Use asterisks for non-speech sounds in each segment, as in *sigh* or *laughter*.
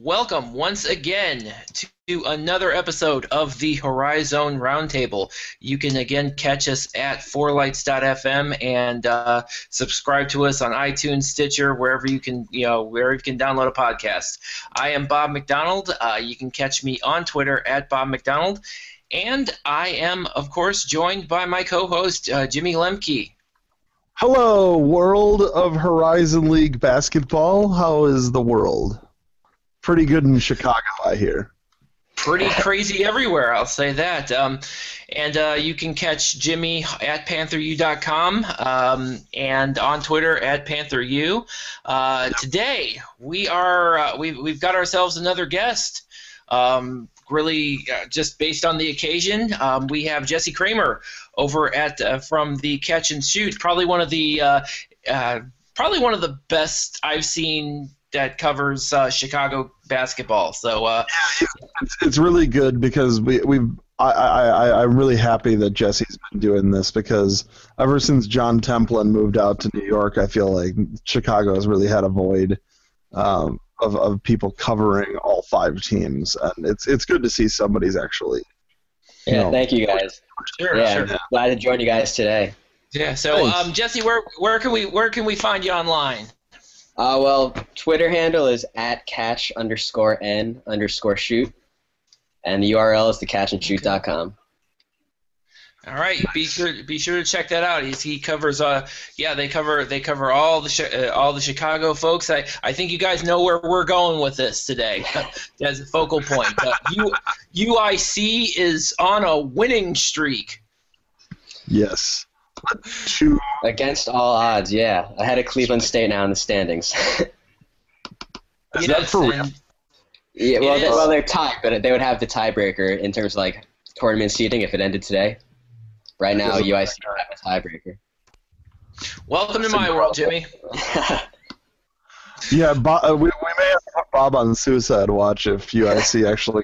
Welcome once again to another episode of the Horizon Roundtable. You can again catch us at fourlights.fm and uh, subscribe to us on iTunes, Stitcher, wherever you can, you know, wherever you can download a podcast. I am Bob McDonald. Uh, you can catch me on Twitter at Bob McDonald, and I am, of course, joined by my co-host uh, Jimmy Lemke. Hello, world of Horizon League basketball. How is the world? Pretty good in Chicago, I hear. Pretty crazy everywhere, I'll say that. Um, and uh, you can catch Jimmy at PantherU.com um, and on Twitter at PantherU. Uh, today we are uh, we've we've got ourselves another guest. Um, really, uh, just based on the occasion, um, we have Jesse Kramer over at uh, from the Catch and Shoot. Probably one of the uh, probably one of the best I've seen that covers Chicago basketball. So uh, it's, it's really good because we we've. I, I, I'm really happy that Jesse's been doing this because ever since John Templin moved out to New York, I feel like Chicago has really had a void um, of, of people covering all five teams, and it's it's good to see somebody's actually. Yeah, you know, thank you guys. sure, yeah, sure. glad to join you guys today. Yeah. So um, Jesse, where where can we where can we find you online? Uh, well, Twitter handle is at catch underscore n underscore shoot, and the URL is thecatchandshoot.com. All right, be sure be sure to check that out. He's, he covers uh yeah they cover they cover all the uh, all the Chicago folks. I, I think you guys know where we're going with this today *laughs* as a focal point. Uh, U, UIC is on a winning streak. Yes. Two. Against all odds, yeah. Ahead of Cleveland State now in the standings. *laughs* Is that for real? yeah, well, they, well, they're tied, but they would have the tiebreaker in terms of like tournament seeding if it ended today. Right now, UIC would have a tiebreaker. Welcome to my world, Jimmy. *laughs* Yeah, Bob, uh, we, we may have to put Bob on suicide watch if UIC *laughs* actually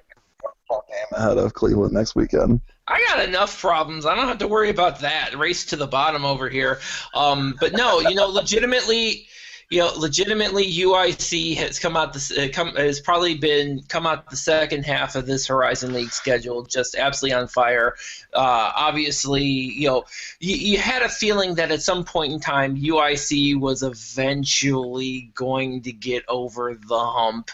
full game ahead of Cleveland next weekend. I got enough problems. I don't have to worry about that. Race to the bottom over here. Um, but no, you know, legitimately, you know, legitimately, UIC has come out. This uh, come has probably been come out the second half of this Horizon League schedule just absolutely on fire. Uh, obviously, you know, you, you had a feeling that at some point in time, UIC was eventually going to get over the hump,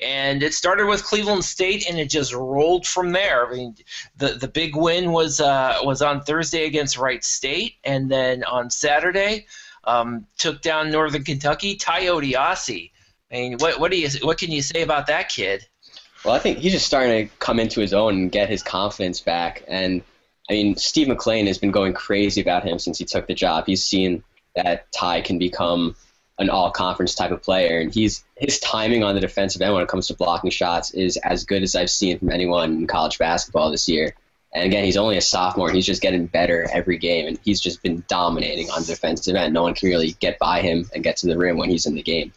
and it started with Cleveland State, and it just rolled from there. I mean, the the big win was uh, was on Thursday against Wright State, and then on Saturday um, took down Northern Kentucky. Tai Odiase. I mean, what what do you what can you say about that kid? Well, I think he's just starting to come into his own and get his confidence back. And I mean, Steve McClain has been going crazy about him since he took the job. He's seen that Tai can become an all-conference type of player, and he's his timing on the defensive end when it comes to blocking shots is as good as I've seen from anyone in college basketball this year. And again, he's only a sophomore. He's just getting better every game, and he's just been dominating on defensive end. No one can really get by him and get to the rim when he's in the game.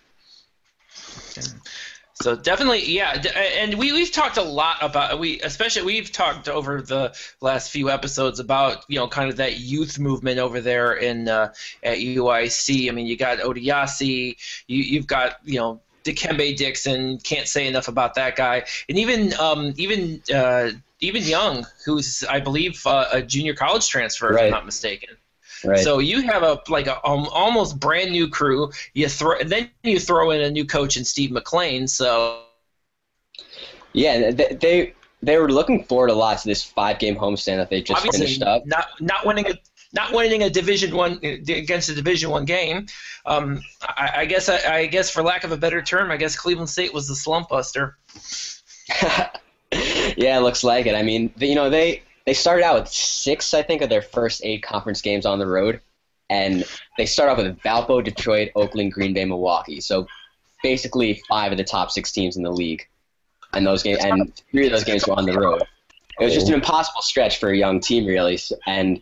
So definitely, yeah, and we we've talked a lot about we especially we've talked over the last few episodes about you know kind of that youth movement over there in uh, at UIC. I mean, you got Odiase, you you've got you know Dikembe Dixon. Can't say enough about that guy, and even um, even uh, even Young, who's I believe uh, a junior college transfer, if I'm not mistaken. Right. So you have a like a um, almost brand new crew. You throw then you throw in a new coach in Steve McClain. So Yeah, they, they they were looking forward a lot to this five game homestand that they just obviously finished up. not not winning a not winning a Division one against a Division one game. Um, I, I guess I, I guess for lack of a better term, I guess Cleveland State was the slump buster. *laughs* yeah, it looks like it. I mean, you know, they they started out with six, I think, of their first eight conference games on the road, and they start off with Valpo, Detroit, Oakland, Green Bay, Milwaukee. So basically, five of the top six teams in the league, and those games, and three of those games were on the road. It was just an impossible stretch for a young team, really, and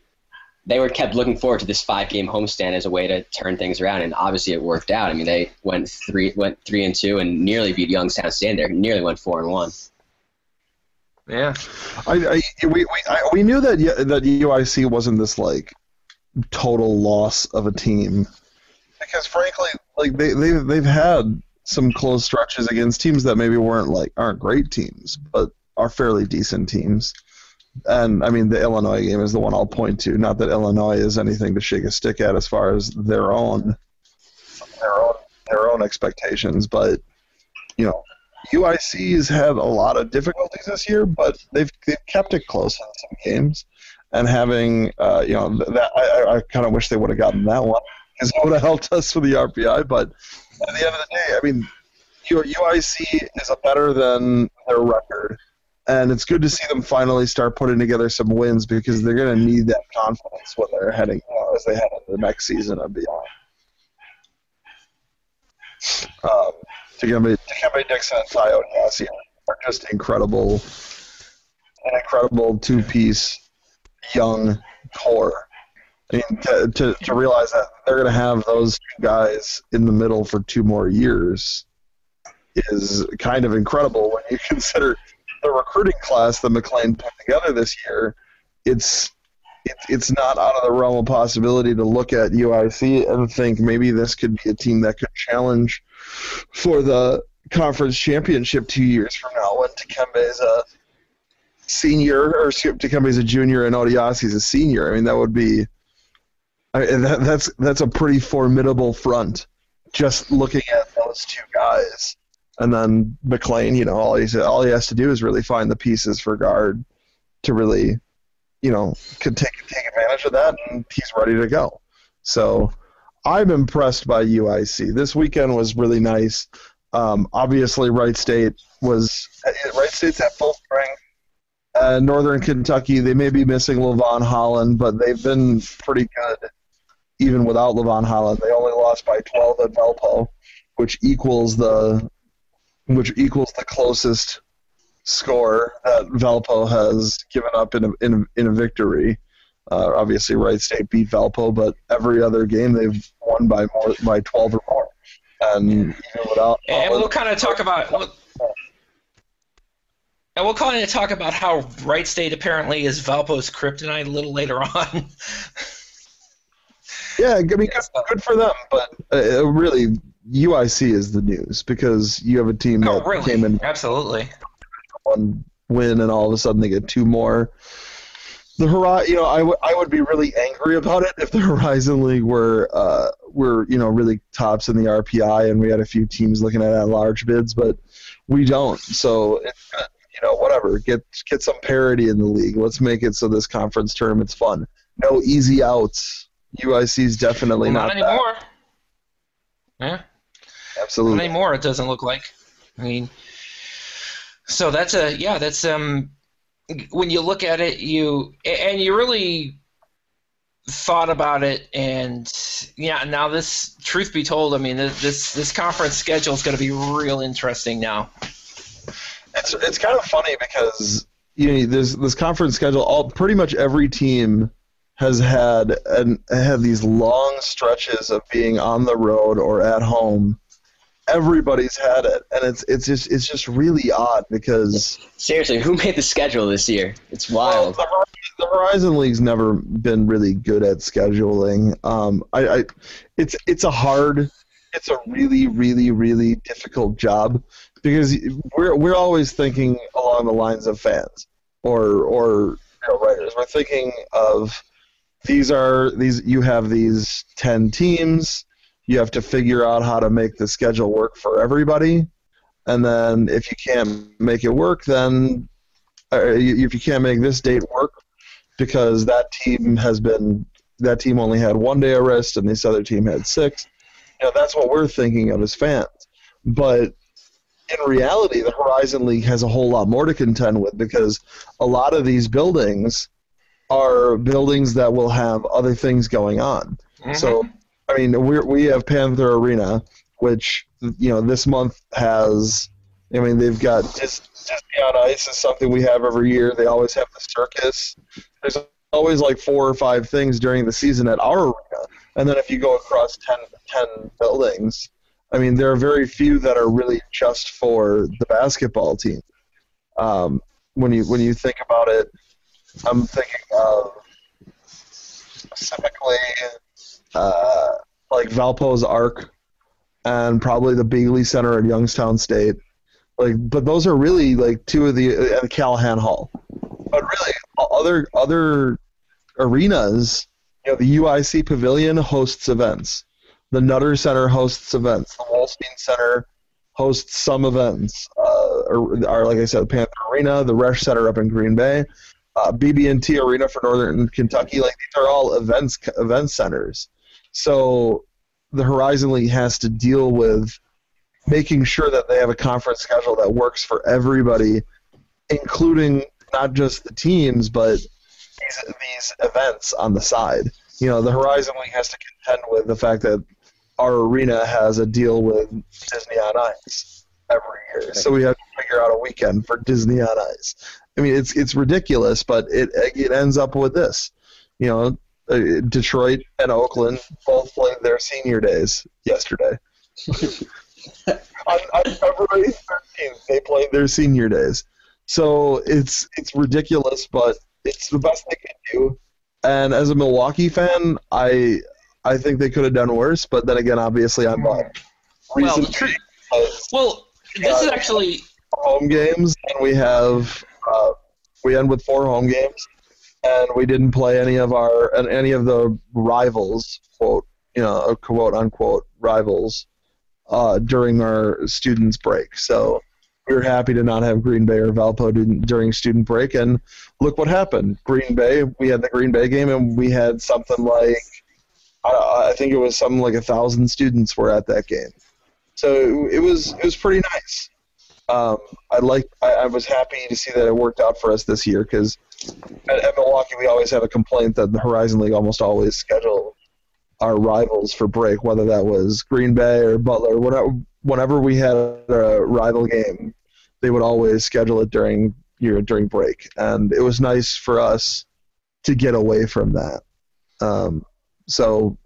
they were kept looking forward to this five-game homestand as a way to turn things around, and obviously it worked out. I mean, they went three went three and two, and nearly beat Youngstown State. There, nearly went four and one. Yeah, I, I we we, I, we knew that y- that UIC wasn't this like total loss of a team because frankly, like they they they've had some close stretches against teams that maybe weren't like aren't great teams, but are fairly decent teams. And I mean, the Illinois game is the one I'll point to. Not that Illinois is anything to shake a stick at as far as their own their own their own expectations, but you know, UIC has had a lot of difficulties this year, but they've they've kept it close in some games. And having, uh, you know, that I, I kind of wish they would have gotten that one because it would have helped us for the RPI. But at the end of the day, I mean, UIC is a better than their record, and it's good to see them finally start putting together some wins because they're going to need that confidence when they're heading uh, as they head into the next season and beyond. Um, Dikembe, Dikembe Dixon and Tai Odiase are just incredible, an incredible two-piece young core. I mean, to, to, to realize that they're going to have those two guys in the middle for two more years is kind of incredible when you *laughs* consider the recruiting class that McClain put together this year. It's it's it's not out of the realm of possibility to look at UIC and think maybe this could be a team that could challenge for the conference championship two years from now when Dikembe is a senior or Dikembe is a junior and Odiase is a senior. I mean that would be I mean, that, that's that's a pretty formidable front. Just looking at those two guys, and then McClain, you know, all he all he has to do is really find the pieces for guard to really, you know, could take take advantage of that, and he's ready to go. So, I'm impressed by UIC. This weekend was really nice. Um, obviously, Wright State was Wright State's at full strength. Uh, Northern Kentucky, they may be missing Lavone Holland, but they've been pretty good even without Lavone Holland. They only lost by 12 at Valpo, which equals the which equals the closest score that Valpo has given up in a, in a, in a victory. Uh, obviously, Wright State beat Valpo, but every other game they've won by more by 12 or more. And even without, and we'll kind of talk about. We'll, and we'll kind of talk about how Wright State apparently is Valpo's kryptonite a little later on. *laughs* Yeah, I mean, good, good for them, but uh, really, UIC is the news because you have a team that oh, really? came in absolutely one win, and all of a sudden they get two more. The Horizon, you know, I, w- I would be really angry about it if the *laughs* Horizon League were uh, were you know really tops in the RPI, and we had a few teams looking at, at large bids, but we don't. So. You know, whatever. Get get some parity in the league. Let's make it so this conference tournament's fun. No easy outs UIC is definitely well, not, not anymore. That. Yeah, absolutely. Not anymore. It doesn't look like. I mean, so that's a yeah. That's um. When you look at it, you and you really thought about it, and yeah. Now this, truth be told, I mean this this conference schedule is going to be real interesting now. It's it's kind of funny because you know this this conference schedule. All pretty much every team has had and had these long stretches of being on the road or at home. Everybody's had it, and it's it's just it's just really odd because seriously, who made the schedule this year? It's wild. Well, the, the, Horizon League's never been really good at scheduling. Um, I, I, it's it's a hard, it's a really really really difficult job because we're we're always thinking along the lines of fans or or you know, writers. We're thinking of these are these you have these 10 teams you have to figure out how to make the schedule work for everybody and then if you can't make it work then uh, if you can't make this date work because that team has been that team only had one day of rest and this other team had six you know that's what we're thinking of as fans but in reality the horizon league has a whole lot more to contend with because a lot of these buildings are buildings that will have other things going on. Mm-hmm. So, I mean, we we have Panther Arena, which you know this month has. I mean, they've got Disney on Ice is something we have every year. They always have the circus. There's always like four or five things during the season at our arena, and then if you go across 10, 10 buildings, I mean, there are very few that are really just for the basketball team. Um, when you when you think about it, I'm thinking of specifically uh, like Valpo's Arc and probably the Beeghly Center at Youngstown State. Like, but those are really like two of the uh, Calihan Hall. But really, other other arenas, you know, the UIC Pavilion hosts events. The Nutter Center hosts events. The Wolstein Center hosts some events. Uh, are, are like I said, Panther Arena, the Resch Center up in Green Bay, uh, BB&T Arena for Northern Kentucky. Like these are all events event centers. So the Horizon League has to deal with making sure that they have a conference schedule that works for everybody, including not just the teams, but these, these events on the side. You know, the Horizon League has to contend with the fact that our arena has a deal with Disney on Ice every year, so we have to figure out a weekend for Disney on Ice. I mean, it's it's ridiculous, but it it ends up with this. You know, uh, Detroit and Oakland both played their senior days yesterday. *laughs* on, on February 13th, they played their senior days. So it's it's ridiculous, but it's the best they can do. And as a Milwaukee fan, I I think they could have done worse. But then again, obviously, I'm not. Well, well, this is actually home games, and we have uh, we end with four home games, and we didn't play any of our any of the rivals quote you know quote unquote rivals uh, during our students break. So we were happy to not have Green Bay or Valpo during student break, and look what happened. Green Bay, we had the Green Bay game, and we had something like I, I think it was something like a thousand students were at that game. So it was it was pretty nice. Um, I like I, I, was happy to see that it worked out for us this year because at, at, Milwaukee we always have a complaint that the Horizon League almost always schedule our rivals for break, whether that was Green Bay or Butler. Whenever, whenever we had a rival game, they would always schedule it during know, during break, and it was nice for us to get away from that. Um, so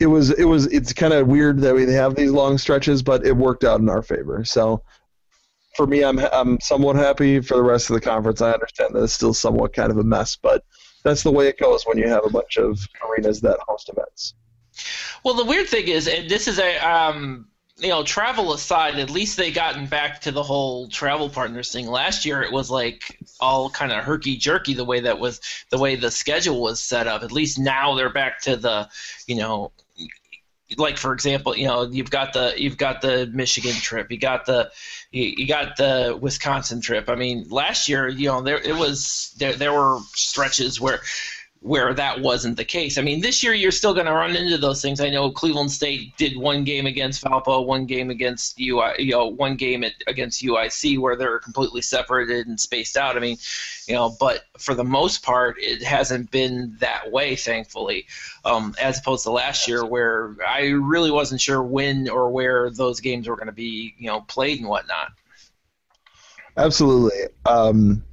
it was it was it's kind of weird that we have these long stretches, but it worked out in our favor. So for me, I'm I'm somewhat happy. For the rest of the conference, I understand that it's still somewhat kind of a mess, but that's the way it goes when you have a bunch of arenas that host events. Well, the weird thing is, and this is a um, you know, travel aside, at least they gotten back to the whole travel partners thing. Last year, it was like all kind of herky jerky the way that was the way the schedule was set up. At least now they're back to the, you know, like for example, you know, you've got the you've got the Michigan trip, you got the you, you got the Wisconsin trip. I mean, last year, you know, there it was there there were stretches where where that wasn't the case. I mean, this year you're still going to run into those things. I know Cleveland State did one game against Valpo, one game against UI, you know, one game at, against UIC where they're completely separated and spaced out. I mean, you know, but for the most part, it hasn't been that way, thankfully, um, as opposed to last year where I really wasn't sure when or where those games were going to be, you know, played and whatnot. Absolutely. Um,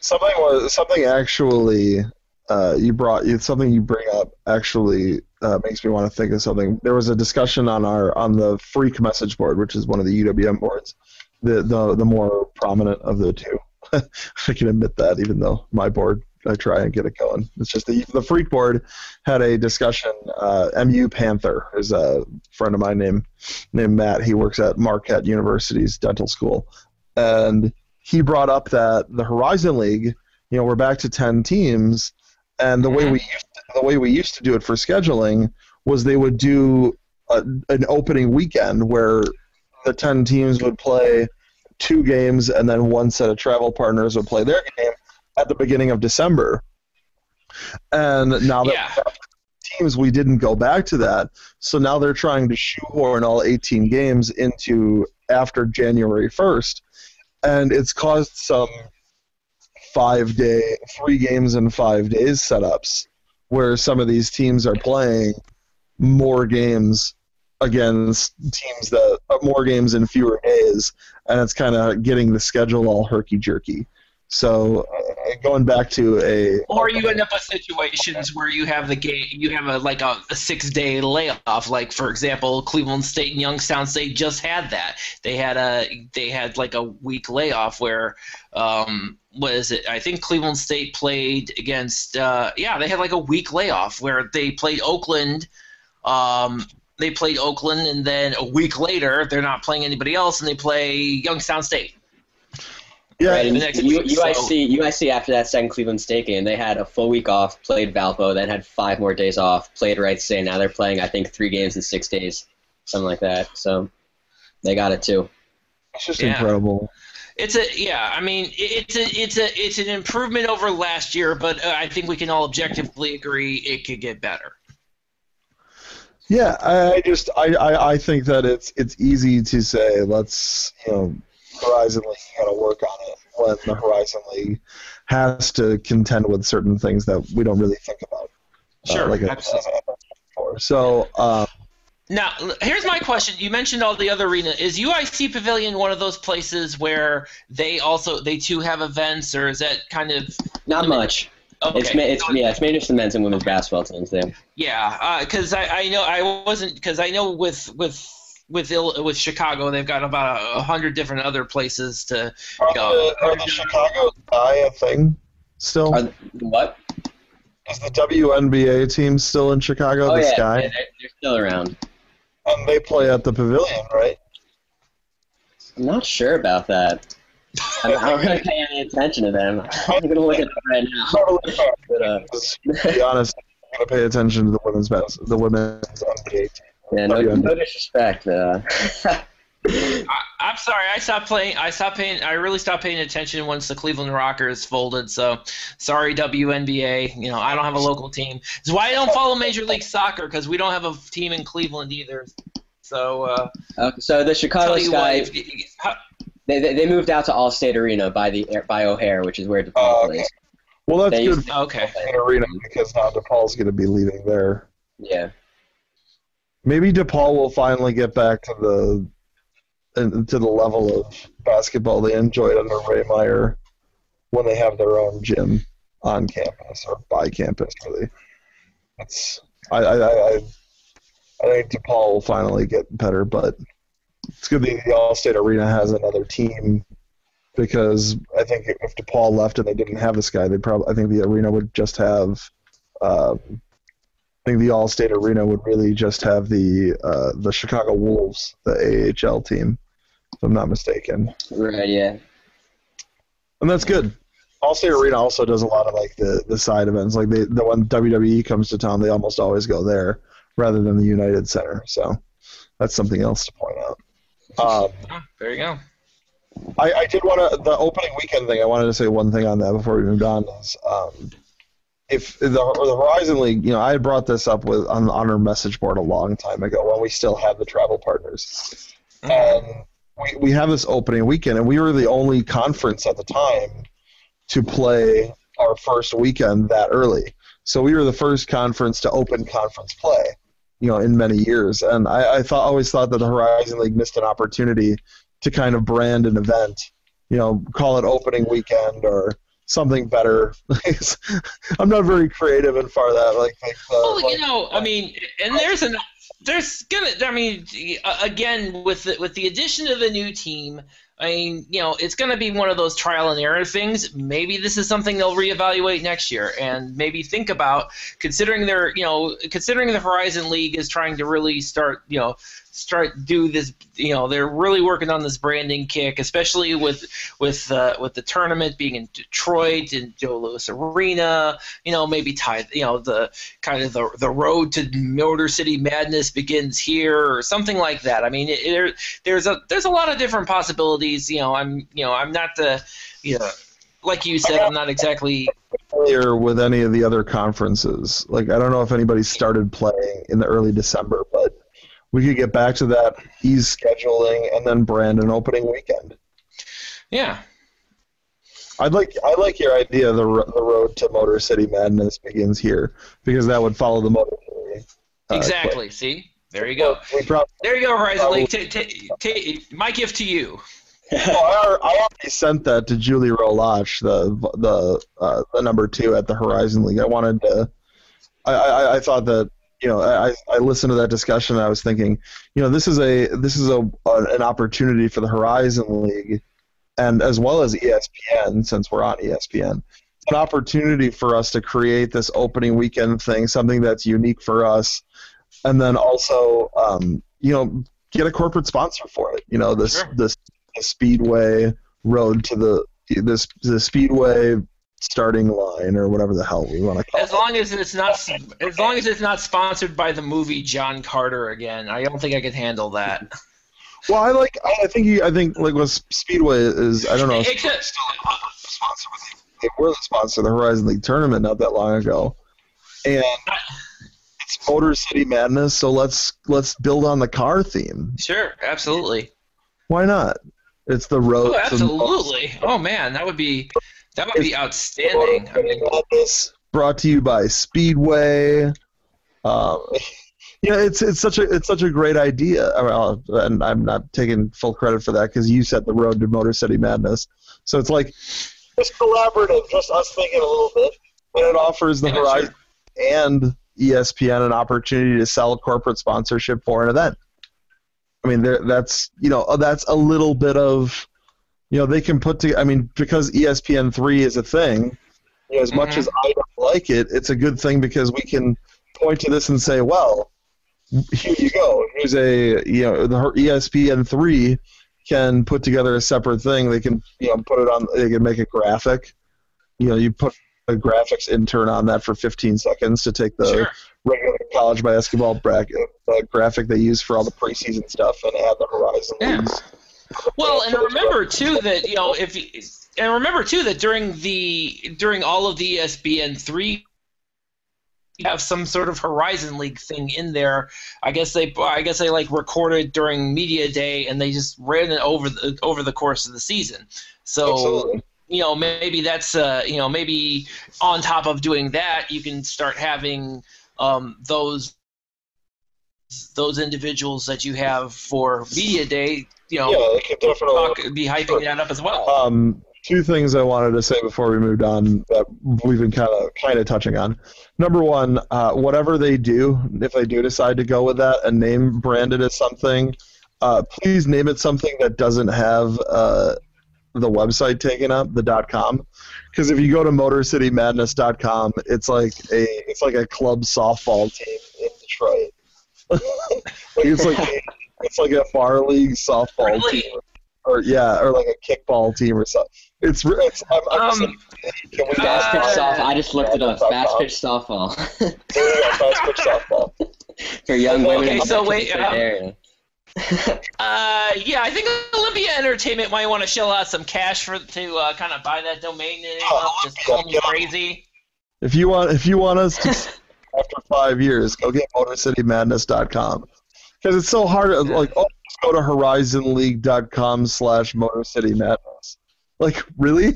something was something actually uh, you brought you something you bring up actually uh, makes me want to think of something. There was a discussion on our on the Freak message board, which is one of the UWM boards, the the the more prominent of the two. *laughs* I can admit that, even though my board I try and get it going. It's just the the Freak board had a discussion. Uh, MU Panther is a friend of mine named named Matt. He works at Marquette University's dental school, and he brought up that the Horizon League. You know, we're back to ten teams and the way we used to, the way we used to do it for scheduling was they would do a, an opening weekend where the 10 teams would play two games and then one set of travel partners would play their game at the beginning of December. And now that yeah. teams, we didn't go back to that. So now they're trying to shoehorn all 18 games into after January 1st. And it's caused some five day, three games in five days setups, where some of these teams are playing more games against teams that uh, more games in fewer days, and it's kind of getting the schedule all herky jerky. So uh, going back to a or you end up with situations where you have the game you have a like a, a, six day layoff like for example cleveland state and youngstown state just had that they had a they had like a week layoff where um what is it i think cleveland state played against uh yeah they had like a week layoff where they played oakland um they played Oakland, and then a week later they're not playing anybody else, and they play Youngstown State. Yeah, Right, and the next U- week, so- UIC, UIC after that second Cleveland State game, they had a full week off, played Valpo, then had five more days off, played Wright State. Now they're playing, I think, three games in six days, something like that. So they got it too. it's just Yeah. incredible. It's a yeah. I mean, it's a it's a it's an improvement over last year, but uh, I think we can all objectively agree it could get better. Yeah, I, I just I, I, I think that it's it's easy to say let's you know Horizon League got to work on it when the Horizon League has to contend with certain things that we don't really think about. uh, Sure, like absolutely. before. *laughs* So um, Now, here's my question. You mentioned all the other arena. Is UIC Pavilion one of those places where they also they too have events, or is that kind of Not much. okay? It's, ma- it's yeah, it's mainly just the men's and women's basketball teams there. Yeah, because I, I know I wasn't because I know with with with Il, with Chicago they've got about a, a hundred different other places to are, go. the, are the Chicago Sky a thing still? Are, what? Is the WNBA team still in Chicago? Oh the yeah, Sky, yeah, they're, they're still around. and they play at the Pavilion, right? I'm not sure about that. I'm not really *laughs* paying any attention to them. I'm gonna look at them right now. *laughs* But, uh, to be honest, I'm gonna pay attention to the women's bas- the women's NBA team. Yeah, no, no disrespect. Uh, *laughs* I, I'm sorry, I stopped playing. I stopped paying. I really stopped paying attention once the Cleveland Rockers folded. So, sorry, WNBA. You know, I don't have a local team. It's why I don't follow Major League Soccer because we don't have a team in Cleveland either. So, uh, uh, so the Chicago tell you what, Sky, if, how, they, they, they moved out to Allstate Arena by the by O'Hare, which is where DePaul Oh, okay. plays. Well, that's They good used for okay. the arena because now DePaul's going to be leaving there. Yeah. Maybe DePaul will finally get back to the to the level of basketball they enjoyed under Ray Meyer when they have their own gym on campus or by campus. Really, it's I I, I, I think DePaul will finally get better, but it's good that the Allstate Arena has another team because I think if DePaul left and they didn't have this guy, they'd probably I think the arena would just have. Um, I think the Allstate Arena would really just have the uh, the Chicago Wolves, the AHL team, if I'm not mistaken, Right. Yeah. and that's good. Allstate Arena also does a lot of like the, the side events, like they, the when WWE comes to town, they almost always go there rather than the United Center. So that's something else to point out. Um, Oh, there you go. I, I did want to the opening weekend thing. I wanted to say one thing on that before we moved on. Is um, if the, the Horizon League, you know, I had brought this up with on, on our message board a long time ago when we still had the travel partners, mm-hmm. and we we have this opening weekend, and we were the only conference at the time to play our first weekend that early. So we were the first conference to open conference play, you know, in many years. And I, I thought always thought that the Horizon League missed an opportunity to kind of brand an event, you know, call it opening weekend or something better. *laughs* I'm not very creative and far that like. like uh, Well, like- you know, I mean, and there's an there's gonna. I mean, again, with the, with the addition of the new team, I mean, you know, it's gonna be one of those trial and error things. Maybe this is something they'll reevaluate next year, and maybe think about considering their, you know, considering the Horizon League is trying to really start, you know, start do this. You know, they're really working on this branding kick, especially with with uh, with the tournament being in Detroit and Joe Louis Arena. You know, maybe tie, you know, the kind of the the road to Motor City Madness begins here or something like that. I mean, it, there there's a there's a lot of different possibilities. You know, I'm you know I'm not the you know like you said I'm not exactly familiar with any of the other conferences. Like I don't know if anybody started playing in the early December, but we could get back to that ease scheduling and then brand an opening weekend. yeah I'd like I like your idea. The the road to Motor City Madness begins here because that would follow the Motor City. uh, exactly. See there you go. We There you go, Horizon League. Ta ta ta my gift to you. Well, I, already sent that to Julie Roe Lach, the the uh, the number two at the Horizon League. I wanted to. I, I, I thought that you know I, I listened to that discussion and I was thinking you know this is a this is a, an opportunity for the Horizon League and as well as ESPN since we're on ESPN it's an opportunity for us to create this opening weekend thing something that's unique for us and then also um, you know get a corporate sponsor for it. You know this Sure. this, this speedway road to the this the speedway starting line or whatever the hell we want to call As it. long as it's not, as long as it's not sponsored by the movie John Carter again, I don't think I could handle that. *laughs* Well, I like. I think. You, I think like with Speedway is. I don't know. It still a sponsor. but They were the sponsor of the Horizon League tournament not that long ago, and it's Motor City Madness. So let's let's build on the car theme. Sure, absolutely. Why not? It's the road. Oh, absolutely. Oh man, that would be that would be outstanding. I mean, Madness brought to you by Speedway. Um, you know, it's it's such a it's such a great idea, Well, and I'm not taking full credit for that because you set the road to Motor City Madness. So it's like it's collaborative, just us thinking a little bit, and it offers the Yeah, Horizon and ESPN an opportunity to sell corporate sponsorship for an event. I mean, there that's you know that's a little bit of you know they can put to I mean because ESPN three is a thing. You know, as much Mhm. as I don't like it, it's a good thing because we can point to this and say, well, here you go. Here's a you know the ESPN three can put together a separate thing. They can you know put it on. They can make a graphic. You know, you put a graphics intern on that for 15 seconds to take the sure. Regular college basketball bracket uh, graphic they use for all the preseason stuff and add the Horizon Yeah. leagues. Well, and remember too that you know if you, and remember too that during the during all of the ESPN three. You have some sort of Horizon League thing in there. I guess they, I guess they like recorded during media day, and they just ran it over the over the course of the season. So Absolutely. you know maybe that's uh, you know maybe on top of doing that you can start having um, those those individuals that you have for media day you know Yeah, they could definitely. talk, be hyping that up as well Um, two things I wanted to say before we moved on that we've been kind of kind of touching on. Number one, uh, whatever they do, if they do decide to go with that and name brand it as something, uh, please name it something that doesn't have uh, the website taken up, the dot .com. Because if you go to MotorCityMadness.com, it's like a it's like a club softball team in Detroit. *laughs* like it's like a, it's like a bar league softball Really? team, or yeah, or like a kickball team or something. It's re- it's I'm, I'm Um, saying, can we Fast pitch Uh, softball. I just looked it up. Fast pitch softball There fast pitch softball. *laughs* *laughs* for young women. Okay, so wait, Detroit uh, *laughs* uh, yeah i think olympia entertainment might want to shell out some cash for to uh, kind of buy that domain name Oh, up, just call me crazy If you want, if you want us to, *laughs* after five years, go get MotorCityMadness.com because it's so hard. Like, oh, just go to HorizonLeague.com slash MotorCityMadness. Like, really?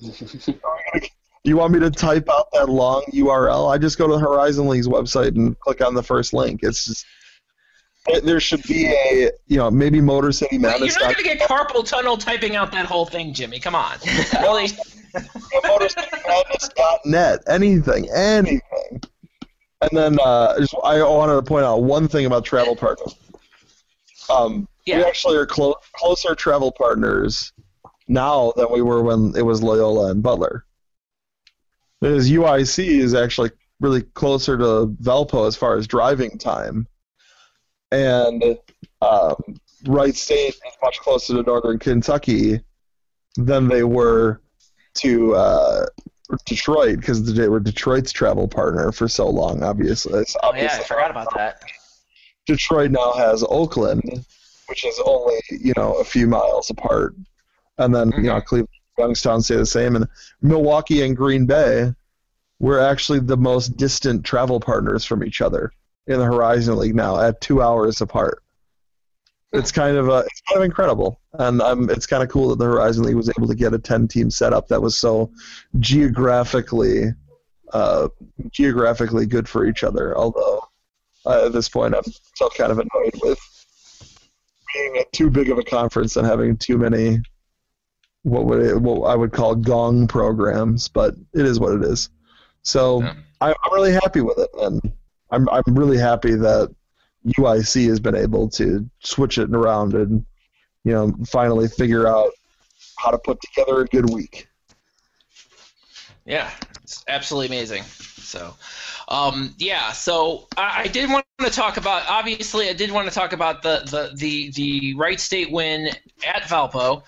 *laughs* You want me to type out that long URL? I just go to the Horizon League's website and click on the first link. It's just there- should be a you know maybe Motor City Wait, you're Madness. not gonna get carpal tunnel typing out that whole thing jimmy come on *laughs* really *laughs* MotorCityMadness.net. Anything, anything. And then uh, just, I wanted to point out one thing about travel partners. Um, We actually are clo- closer travel partners now than we were when it was Loyola and Butler. Because UIC is actually really closer to Valpo as far as driving time, and um, Wright State is much closer to Northern Kentucky than they were to uh, Detroit because they were Detroit's travel partner for so long. Obviously, It's oh yeah i forgot about that. Detroit now has Oakland, which is only you know a few miles apart, and then you know Cleveland, and Youngstown stay the same, and Milwaukee and Green Bay, we're actually the most distant travel partners from each other in the Horizon League now at two hours apart. It's kind of uh, it's kind of incredible, and um, it's kind of cool that the Horizon League was able to get a ten-team setup that was so geographically, uh, geographically good for each other. Although uh, at this point, I'm still kind of annoyed with being at too big of a conference and having too many what would it, what I would call gong programs, but it is what it is. So Yeah. I, I'm really happy with it, and I'm I'm really happy that UIC has been able to switch it around and you know finally figure out how to put together a good week. Yeah, It's absolutely amazing. So, um, yeah. So I, I did want to talk about. Obviously, I did want to talk about the the the the Wright State win at Valpo.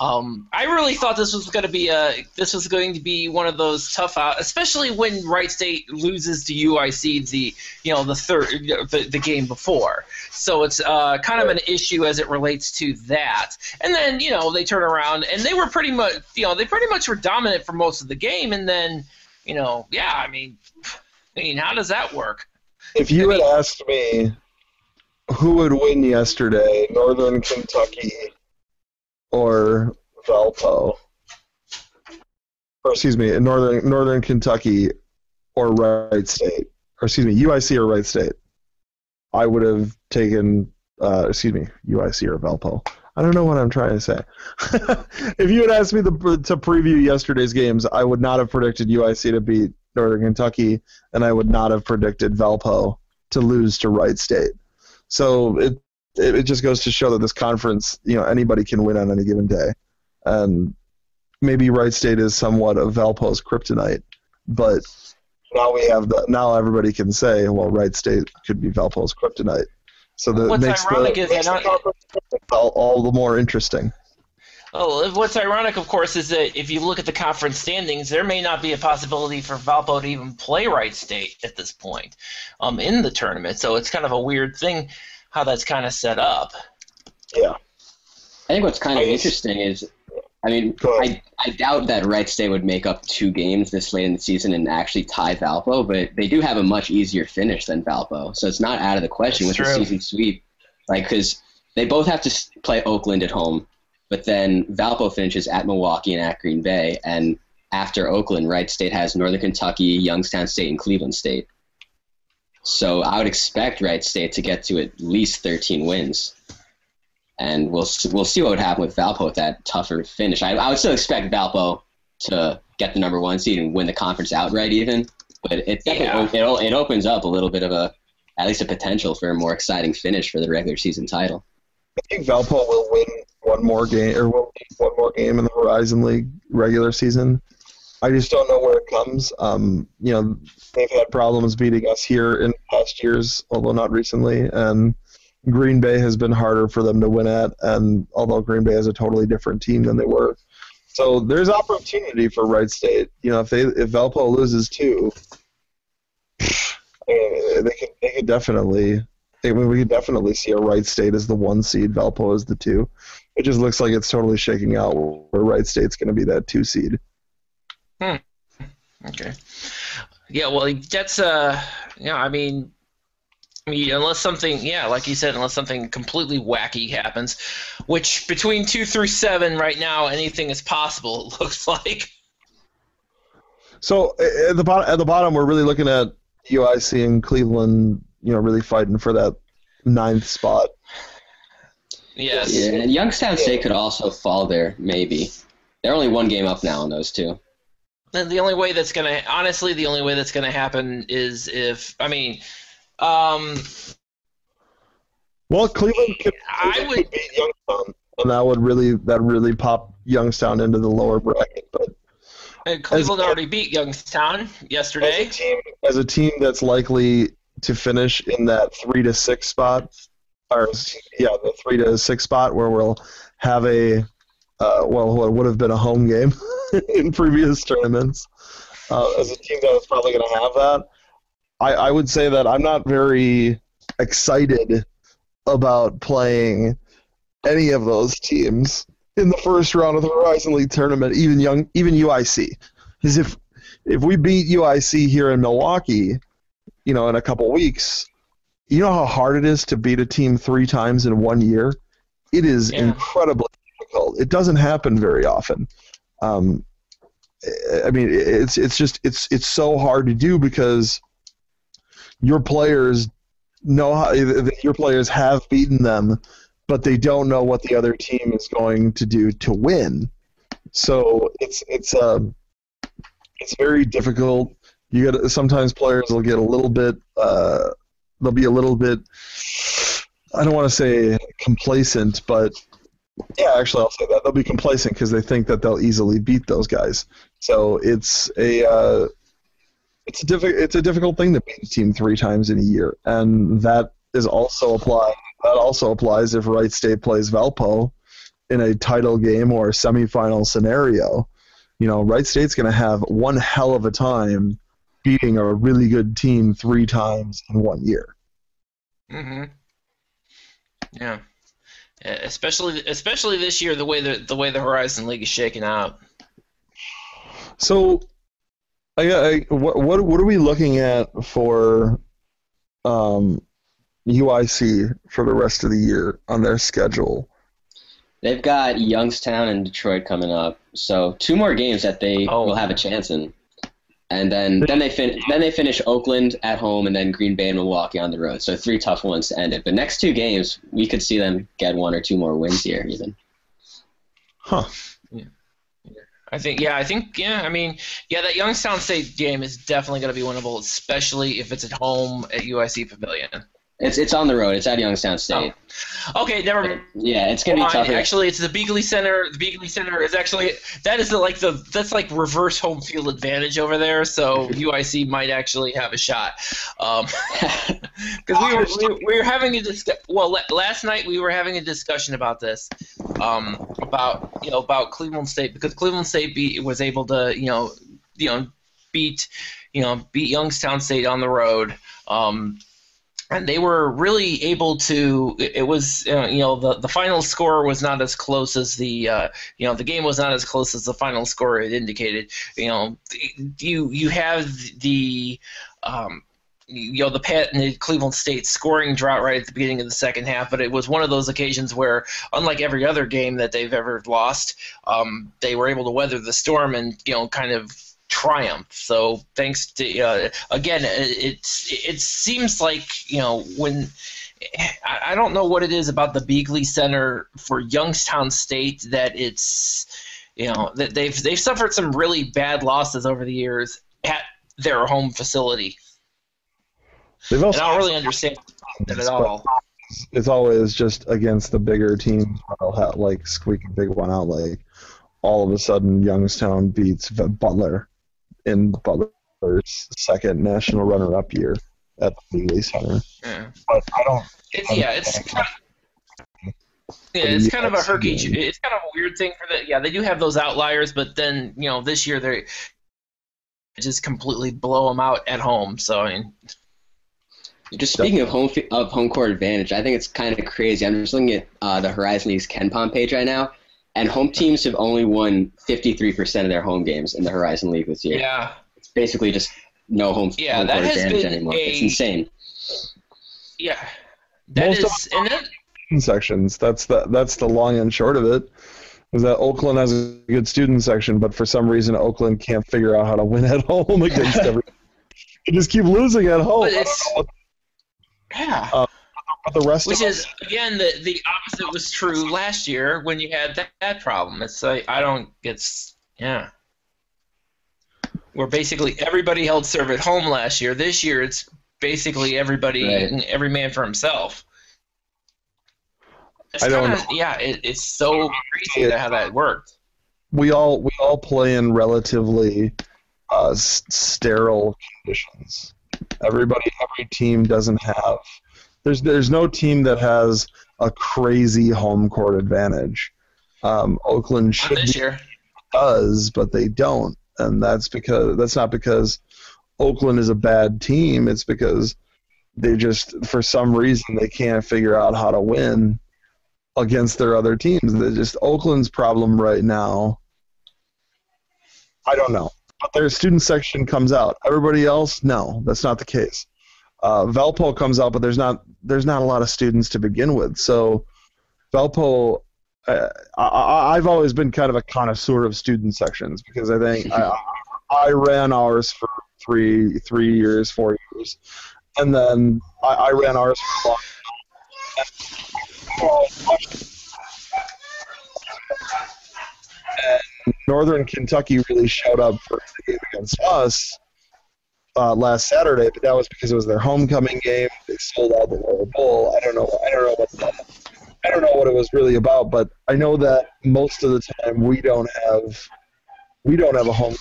Um, I really thought this was going to be a this was going to be one of those tough out, especially when Wright State loses to UIC the you know the third the, the game before. So it's uh, kind of an issue as it relates to that. And then you know they turn around and they were pretty much you know they pretty much were dominant for most of the game, and then you know yeah I mean I mean how does that work? If you had asked me who would win yesterday, Northern Kentucky or Valpo, or excuse me, Northern Northern Kentucky or Wright State, or excuse me, UIC or Wright State, I would have taken, uh, excuse me, UIC or Valpo. I don't know what I'm trying to say. *laughs* if you had asked me the, to preview yesterday's games, I would not have predicted UIC to beat Northern Kentucky, and I would not have predicted Valpo to lose to Wright State. So it it, it just goes to show that this conference, you know, anybody can win on any given day, and maybe Wright State is somewhat of Valpo's kryptonite, but now we have the now everybody can say, well, Wright State could be Valpo's kryptonite. So that What's makes ironic the, is makes I the all, all the more interesting. Oh, what's ironic, of course, is that if you look at the conference standings, there may not be a possibility for Valpo to even play Wright State at this point um, in the tournament. So it's kind of a weird thing how that's kind of set up. Yeah. I think what's kind of interesting is, I mean, I, I doubt that Wright State would make up two games this late in the season and actually tie Valpo, but they do have a much easier finish than Valpo, so it's not out of the question That's with the season sweep, like because they both have to play Oakland at home, but then Valpo finishes at Milwaukee and at Green Bay, and after Oakland, Wright State has Northern Kentucky, Youngstown State, and Cleveland State. So I would expect Wright State to get to at least 13 wins and we'll we'll see what would happen with Valpo with that tougher finish. I, I would still expect Valpo to get the number one seed and win the conference outright, even. But it definitely it, o- it opens up a little bit of a at least a potential for a more exciting finish for the regular season title. I think Valpo will win one more game or will win one more game in the Horizon League regular season. I just don't know where it comes. Um, you know, they've had problems beating us here in past years, although not recently, and Green Bay has been harder for them to win at. And although Green Bay is a totally different team than they were, so there's opportunity for Wright State. You know, if they if Valpo loses too, they could they could definitely I mean, we could definitely see a Wright State as the one seed, Valpo as the two. It just looks like it's totally shaking out where Wright State's going to be that two seed. Okay. Yeah, well, that's uh, yeah. I mean, I mean, unless something, yeah, like you said, unless something completely wacky happens, which between two through seven right now, anything is possible. *laughs* It looks like. So at the bottom, at the bottom, we're really looking at UIC and Cleveland. You know, really fighting for that ninth spot. Yes. Yeah, and Youngstown State could also fall there, maybe. They're only one game up now on those two. And the only way that's gonna, honestly, the only way that's gonna happen is if, I mean, um, Well, Cleveland could, I would- beat Youngstown, and that would really that would really pop Youngstown into the lower bracket. But uh, Cleveland already beat Youngstown yesterday. as a team, as a team that's likely to finish in that three to six spot, or yeah, the three to six spot where we'll have a uh, well, what would have been a home game *laughs* in previous tournaments. Uh, as a team that was probably going to have that, I, I would say that I'm not very excited about playing any of those teams in the first round of the Horizon League tournament, even young, even UIC, because if if we beat UIC here in Milwaukee, you know, in a couple weeks, you know how hard it is to beat a team three times in one year. It is Yeah. incredibly difficult. It doesn't happen very often. Um, I- mean, it's it's just it's it's so hard to do because your players know how your players have beaten them, but they don't know what the other team is going to do to win. So it's it's um it's very difficult. You get sometimes players will get a little bit uh, they'll be a little bit I don't want to say complacent, but yeah, actually I'll say that they'll be complacent because they think that they'll easily beat those guys. So it's a uh, it's a diffi- it's a difficult thing to beat a team three times in a year, and that is also apply that also applies if Wright State plays Valpo in a title game or a semifinal scenario. You know, Wright State's going to have one hell of a time beating a really good team three times in one year. Mm-hmm. Yeah. Especially, especially this year, the way the the way the Horizon League is shaking out. So, I, I what what what are we looking at for um, UIC for the rest of the year on their schedule? They've got Youngstown and Detroit coming up, so two more games that they Oh. will have a chance in, and then then they fin- then they finish Oakland at home, and then Green Bay and Milwaukee on the road. So three tough ones to end it. But next two games, we could see them get one or two more wins here, even. Huh. Yeah. I think, yeah, I think, yeah, I mean, yeah, that Youngstown State game is definitely going to be winnable, especially if it's at home at UIC Pavilion. It's it's on the road. It's at Youngstown State. Okay, never mind. Yeah, it's gonna be tougher. Actually, it's the Beeghly Center. The Beeghly Center is actually that is the, like the that's like reverse home field advantage over there. So *laughs* UIC might actually have a shot. Um, *laughs* because we were, we, were- we were having a discuss. Well, la- last night we were having a discussion about this, um, about you know about Cleveland State because Cleveland State beat, was able to you know you know beat you know beat Youngstown State on the road. Um, and they were really able to. It it was uh, you know the the final score was not as close as the uh, you know the game was not as close as the final score had indicated. You know you you have the um, you know the Pat the Cleveland State scoring drought right at the beginning of the second half, but it was one of those occasions where, unlike every other game that they've ever lost, um, they were able to weather the storm and you know kind of triumph. So thanks to uh, again, it, it's it seems like you know when. I don't know what it is about the Beeghly Center for Youngstown State that it's, you know, that they've they've suffered some really bad losses over the years at their home facility. They've And also I don't really understand that at all. it's always just against the bigger teams they'll have like squeak a big one out like all of a sudden Youngstown beats Butler in Butler's second national runner up year at the Beeghly Center. Yeah. But I don't It's yeah, it's kind of, yeah, it's kind of a herky. It's kind of a weird thing for the yeah. They do have those outliers, but then you know this year they just completely blow them out at home. So I mean, Just speaking of home of home court advantage, I think it's kind of crazy. I'm just looking at uh, the Horizon League's Ken Pom page right now, and home teams have only won 53% of their home games in the Horizon League this year. yeah, It's basically just no home, Yeah, home that court has advantage been anymore. a- It's insane. yeah. That Most is, and that, sections. That's the that's the long and short of it. Is that Oakland has a good student section, but for some reason Oakland can't figure out how to win at *laughs* home against *laughs* every. They just keep losing at home. But it's- yeah. what the rest Which of is again the the opposite was true last year when you had that, that problem. It's like I don't it's yeah. Where basically everybody held serve at home last year. This year it's basically everybody Right. every man for himself. It's I don't kinda, yeah, it, it's so crazy how that worked. we all we all play in relatively uh, s- sterile conditions. Everybody, every team doesn't have. There's there's no team that has a crazy home court advantage. Um, Oakland Not should this be, year. does, but they don't, and that's because that's not because Oakland is a bad team. It's because they just for some reason they can't figure out how to win against their other teams. They just Oakland's problem right now. I don't know, but their student section comes out. Everybody else, no, that's not the case. Uh, Valpo comes out, but there's not there's not a lot of students to begin with. So Valpo, uh, I, I've always been kind of a connoisseur of student sections because I think I, *laughs* I ran ours for three three years, four years, and then I, I ran ours for Northern Kentucky really showed up for the game against us uh, last Saturday, but that was because it was their homecoming game. They sold out the Lower Bowl. I don't know. I don't know what I don't know what it was really about, but I know that most of the time we don't have we don't have a home.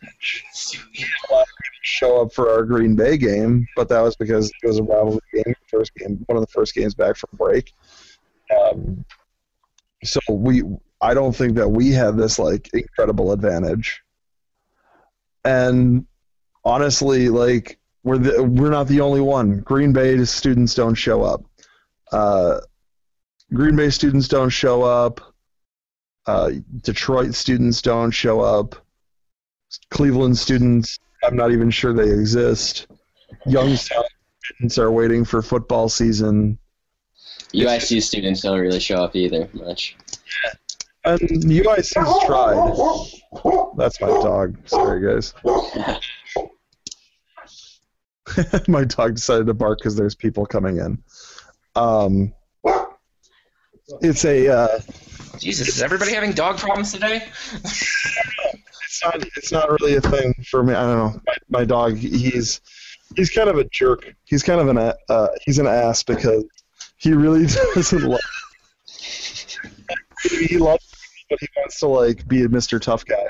A lot of show up for our Green Bay game, but that was because it was a rivalry game, first game, one of the first games back from break. Um, so we, I don't think that we had this like incredible advantage. And honestly, like we're the, we're not the only one. Green Bay students don't show up. Uh, Green Bay students don't show up. Uh, Detroit students don't show up. Cleveland students, I'm not even sure they exist. Youngstown students are waiting for football season. UIC students don't really show up either much. And UIC's tried. That's my dog. Sorry, guys. *laughs* *laughs* my dog decided to bark because there's people coming in. Um, it's a. Uh, Jesus, is everybody having dog problems today? *laughs* it's not. It's not really a thing for me. I don't know. My, my dog. He's he's kind of a jerk. He's kind of an uh, he's an ass because he really *laughs* doesn't love. he loves, but he wants to like be a Mr. Tough guy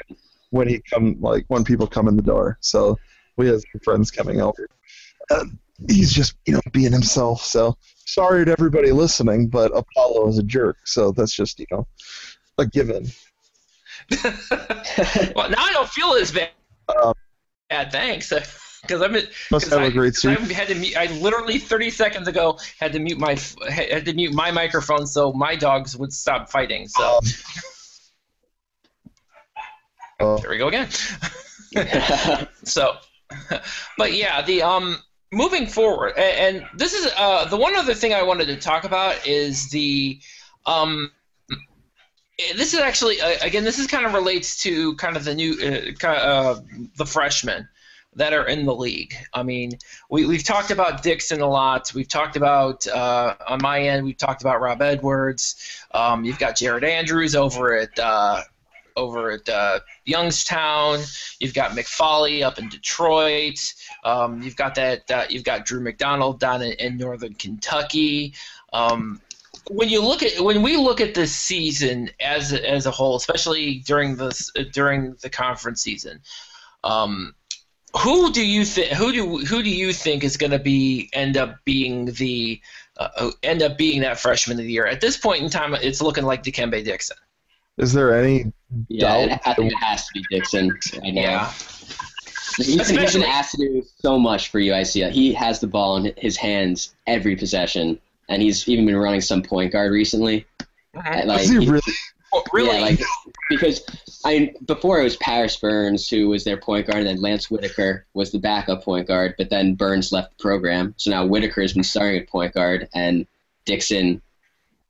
when he come like when people come in the door. So we have some friends coming over. Uh, he's just you know being himself. So sorry to everybody listening, but Apollo is a jerk. So that's just you know a given. *laughs* well, now I don't feel as bad. Um, bad thanks. *laughs* Because I'm Must have I, a great 'cause I had to mute. I literally 30 seconds ago had to mute my had to mute my microphone so my dogs would stop fighting. So Um, there we go again. *laughs* so, but yeah, the um moving forward, a- and, this is uh the one other thing I wanted to talk about is the um. This is actually uh, again. This is kind of relates to kind of the new, uh, uh, the freshmen that are in the league. I mean, we, we've talked about Dixon a lot. We've talked about, uh, on my end, we've talked about Rob Edwards. Um, you've got Jared Andrews over at uh, over at uh, Youngstown. You've got McFolley up in Detroit. Um, you've got that. Uh, you've got Drew McDonald down in, in Northern Kentucky. Um, when you look at when we look at this season as as a whole, especially during this during the conference season, um, who do you think who do who do you think is going to be end up being the uh, end up being that freshman of the year? At this point in time, it's looking like Dikembe Dixon. is there any yeah, it. I think it has to be Dixon right now. Yeah. He's, he's Especially- been asked to do so much for UIC. He has the ball in his hands every possession, and he's even been running some point guard recently. And, Like, Is he he- really? Oh, really? Yeah, like because I mean, before it was Paris Burns who was their point guard, and then Lance Whitaker was the backup point guard. But then Burns left the program, so now Whitaker has been starting at point guard, and Dixon,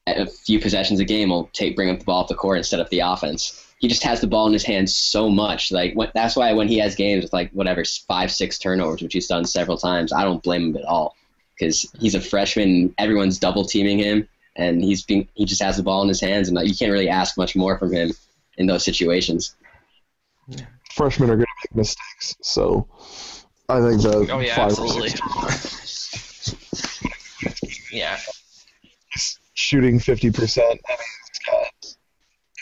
at a few possessions a game, will take bring up the ball up the court and set up the offense. He just has the ball in his hands so much. Like when, that's why when he has games with like whatever five six turnovers, which he's done several times, I don't blame him at all because he's a freshman. Everyone's double teaming him and he's being he just has the ball in his hands, and like, you can't really ask much more from him in those situations. Freshmen are going to make mistakes, so I think that. oh yeah, five or absolutely. six *laughs* yeah. shooting fifty percent. I mean, he's got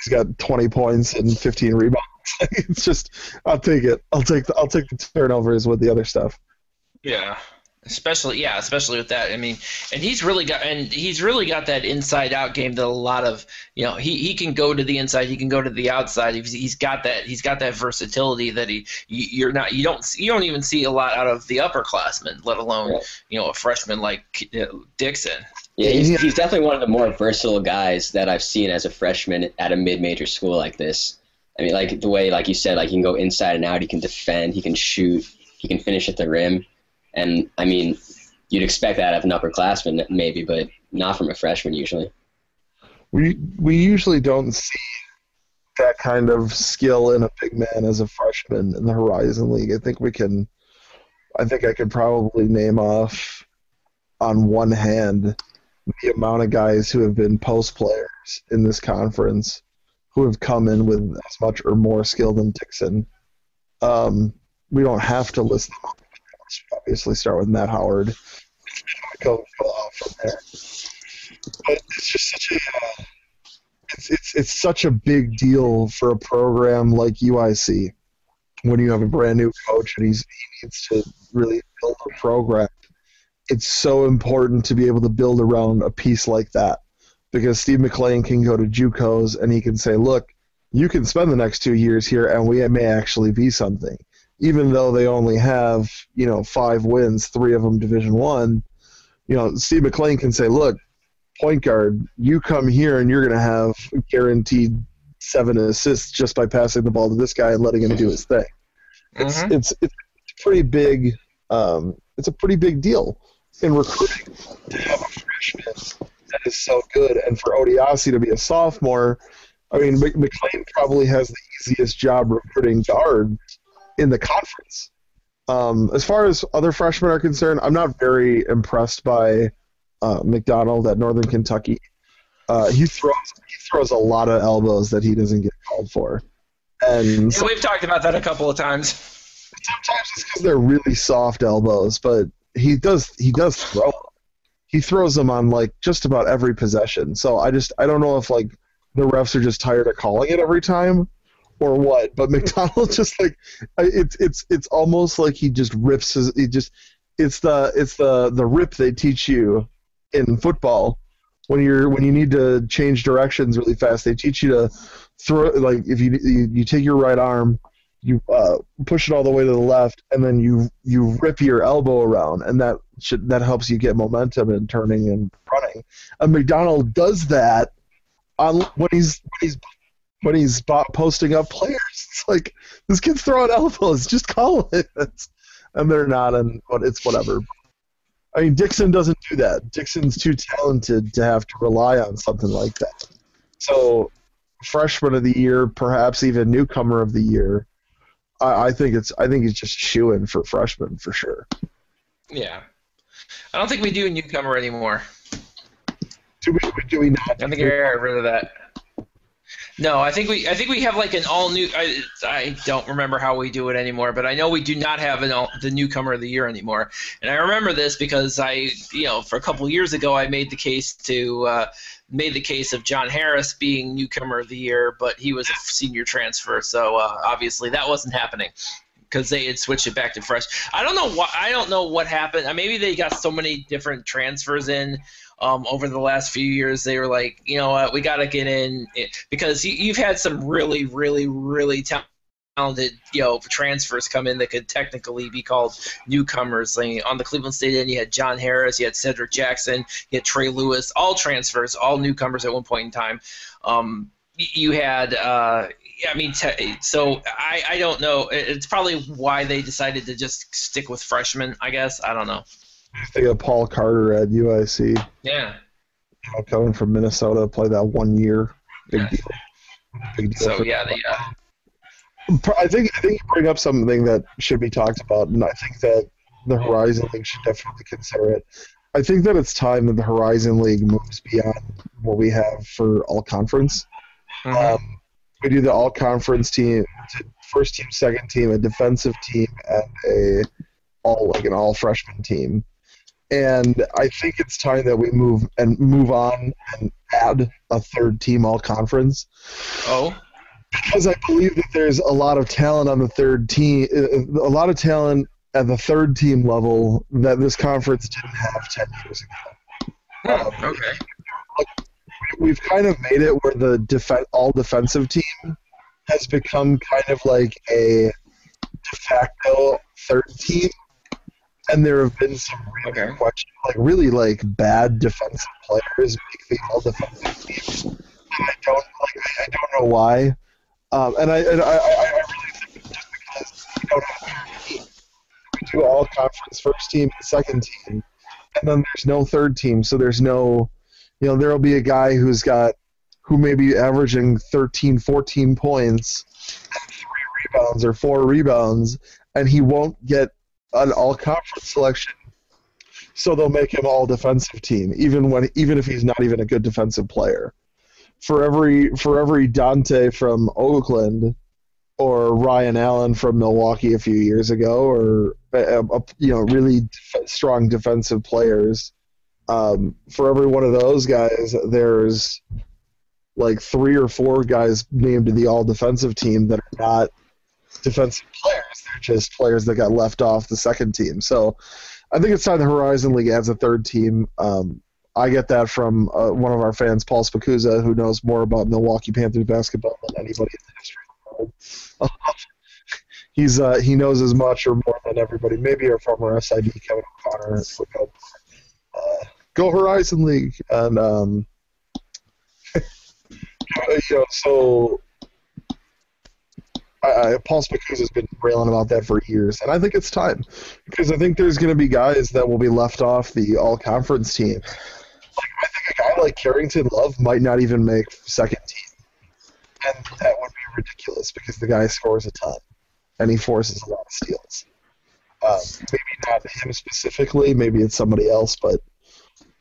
he's got twenty points and fifteen rebounds. *laughs* it's just, I'll take it. I'll take the I'll take the turnovers with the other stuff. Yeah. Especially yeah, especially with that. I mean, and he's really got and he's really got that inside out game that a lot of you know he, he can go to the inside, he can go to the outside. He's, he's got that he's got that versatility that he you, you're not you don't you don't even see a lot out of the upperclassmen, let alone Right. you know a freshman like uh, Dixon. Yeah, he's, he's definitely one of the more versatile guys that I've seen as a freshman at a mid-major school like this. I mean, like the way, like you said, like he can go inside and out, he can defend, he can shoot, he can finish at the rim, and I mean, you'd expect that of an upperclassman maybe, but not from a freshman usually. We we usually don't see that kind of skill in a big man as a freshman in the Horizon League. I think we can. I think I could probably name off on one hand the amount of guys who have been post players in this conference who have come in with as much or more skill than Dixon. Um, we don't have to list them. Obviously, start with Matt Howard. Go from there. But it's just such a uh, it's, it's it's such a big deal for a program like UIC when you have a brand new coach and he's he needs to really build a program, it's so important to be able to build around a piece like that because Steve McClain can go to JUCOs and he can say, look, you can spend the next two years here and we may actually be something, even though they only have you know five wins, three of them Division One. You know, Steve McClain can say, look, point guard, you come here and you're going to have guaranteed seven assists just by passing the ball to this guy and letting him do his thing. It's Mhm. it's it's pretty big. Um, it's a pretty big deal in recruiting to have a freshman that is so good, and for Odiase to be a sophomore. I mean, McClain probably has the easiest job recruiting guards in the conference. Um, as far as other freshmen are concerned, I'm not very impressed by uh, McDonald at Northern Kentucky. Uh, he throws he throws a lot of elbows that he doesn't get called for, and Yeah, we've talked about that a couple of times. sometimes it's because they're really soft elbows, but he does he does throw. He throws them on like just about every possession. So I just I don't know if like the refs are just tired of calling it every time, or what. But *laughs* McDonald just like it's it's it's almost like he just rips his he just it's the it's the the rip they teach you in football when you're when you need to change directions really fast. They teach you to throw like if you you, you take your right arm you uh, push it all the way to the left, and then you you rip your elbow around, and that should, that helps you get momentum in turning and running. And McDonald does that on when he's when he's when he's posting up players. *laughs* It's like this kid's throwing elbows. Just call it, and they're not, and it's whatever. I mean, Dixon doesn't do that. Dixon's too talented to have to rely on something like that. So, freshman of the year, perhaps even newcomer of the year. I, I think it's I think he's just shoe in for freshman for sure. Yeah. I don't think we do a newcomer anymore. Do we do we not? I think we got rid of that. No, I think we I think we have like an all new. I, I don't remember how we do it anymore, but I know we do not have an all, the newcomer of the year anymore. And I remember this because I, you know, for a couple years ago, I made the case to uh, made the case of John Harris being newcomer of the year, but he was a senior transfer, so uh, obviously that wasn't happening because they had switched it back to fresh. I don't know what I don't know what happened. Uh, Maybe they got so many different transfers in um, over the last few years. They were like, you know what, we got to get in it, because you, you've had some really, really, really talented, you know, transfers come in that could technically be called newcomers. Like on the Cleveland State end, you had John Harris, you had Cedric Jackson, you had Trey Lewis, all transfers, all newcomers at one point in time. Um, you had. Uh, I mean, te- so I, I don't know. It's probably why they decided to just stick with freshmen. I guess I don't know. They got Paul Carter at UIC, Yeah. coming from Minnesota, play that one year. Big Yeah. deal. Big deal. So yeah, they, uh, I think I think you bring up something that should be talked about, and I think that the Horizon League should definitely consider it. I think that it's time that the Horizon League moves beyond what we have for all conference. mhm. Um, we do the all conference team, first team, second team, a defensive team, and a all like an all freshman team. And I think it's time that we move and move on and add a third team all conference oh, because I believe that there's a lot of talent on the third team, uh, a lot of talent at the third team level that this conference didn't have ten years ago. Hmm, okay. We've kind of made it where the def- all defensive team has become kind of like a de facto third team, and there have been some really Okay. question, like really like bad defensive players make the all defensive team. And I don't like I don't know why. Um, and I, and I, I, really think because team. Do all conference first team and second team, and then there's no third team, so there's no, you know, there'll be a guy who's got, who may be averaging 13, 14 points, three rebounds or four rebounds, and he won't get an all conference selection. So they'll make him all defensive team, even when even if he's not even a good defensive player for every for every Dante from Oakland or Ryan Allen from Milwaukee a few years ago, or uh, uh, you know really def- strong defensive players. Um, for every one of those guys, there's like three or four guys named to the all defensive team that are not defensive players. They're just players that got left off the second team. So I think it's time the Horizon League adds a third team. Um, I get that from uh, one of our fans, Paul Spacuza, who knows more about Milwaukee Panthers basketball than anybody in the history of the world. *laughs* He's uh, he knows as much or more than everybody. Maybe our former SID Kevin O'Connor go. Uh, go Horizon League and um, *laughs* you know, so I, Paul Spacuza has been railing about that for years, and I think it's time because I think there's going to be guys that will be left off the All Conference team. Like, I think a guy like Carrington Love might not even make second team, and that would be ridiculous because the guy scores a ton and he forces a lot of steals. Um, maybe not him specifically, maybe it's somebody else, but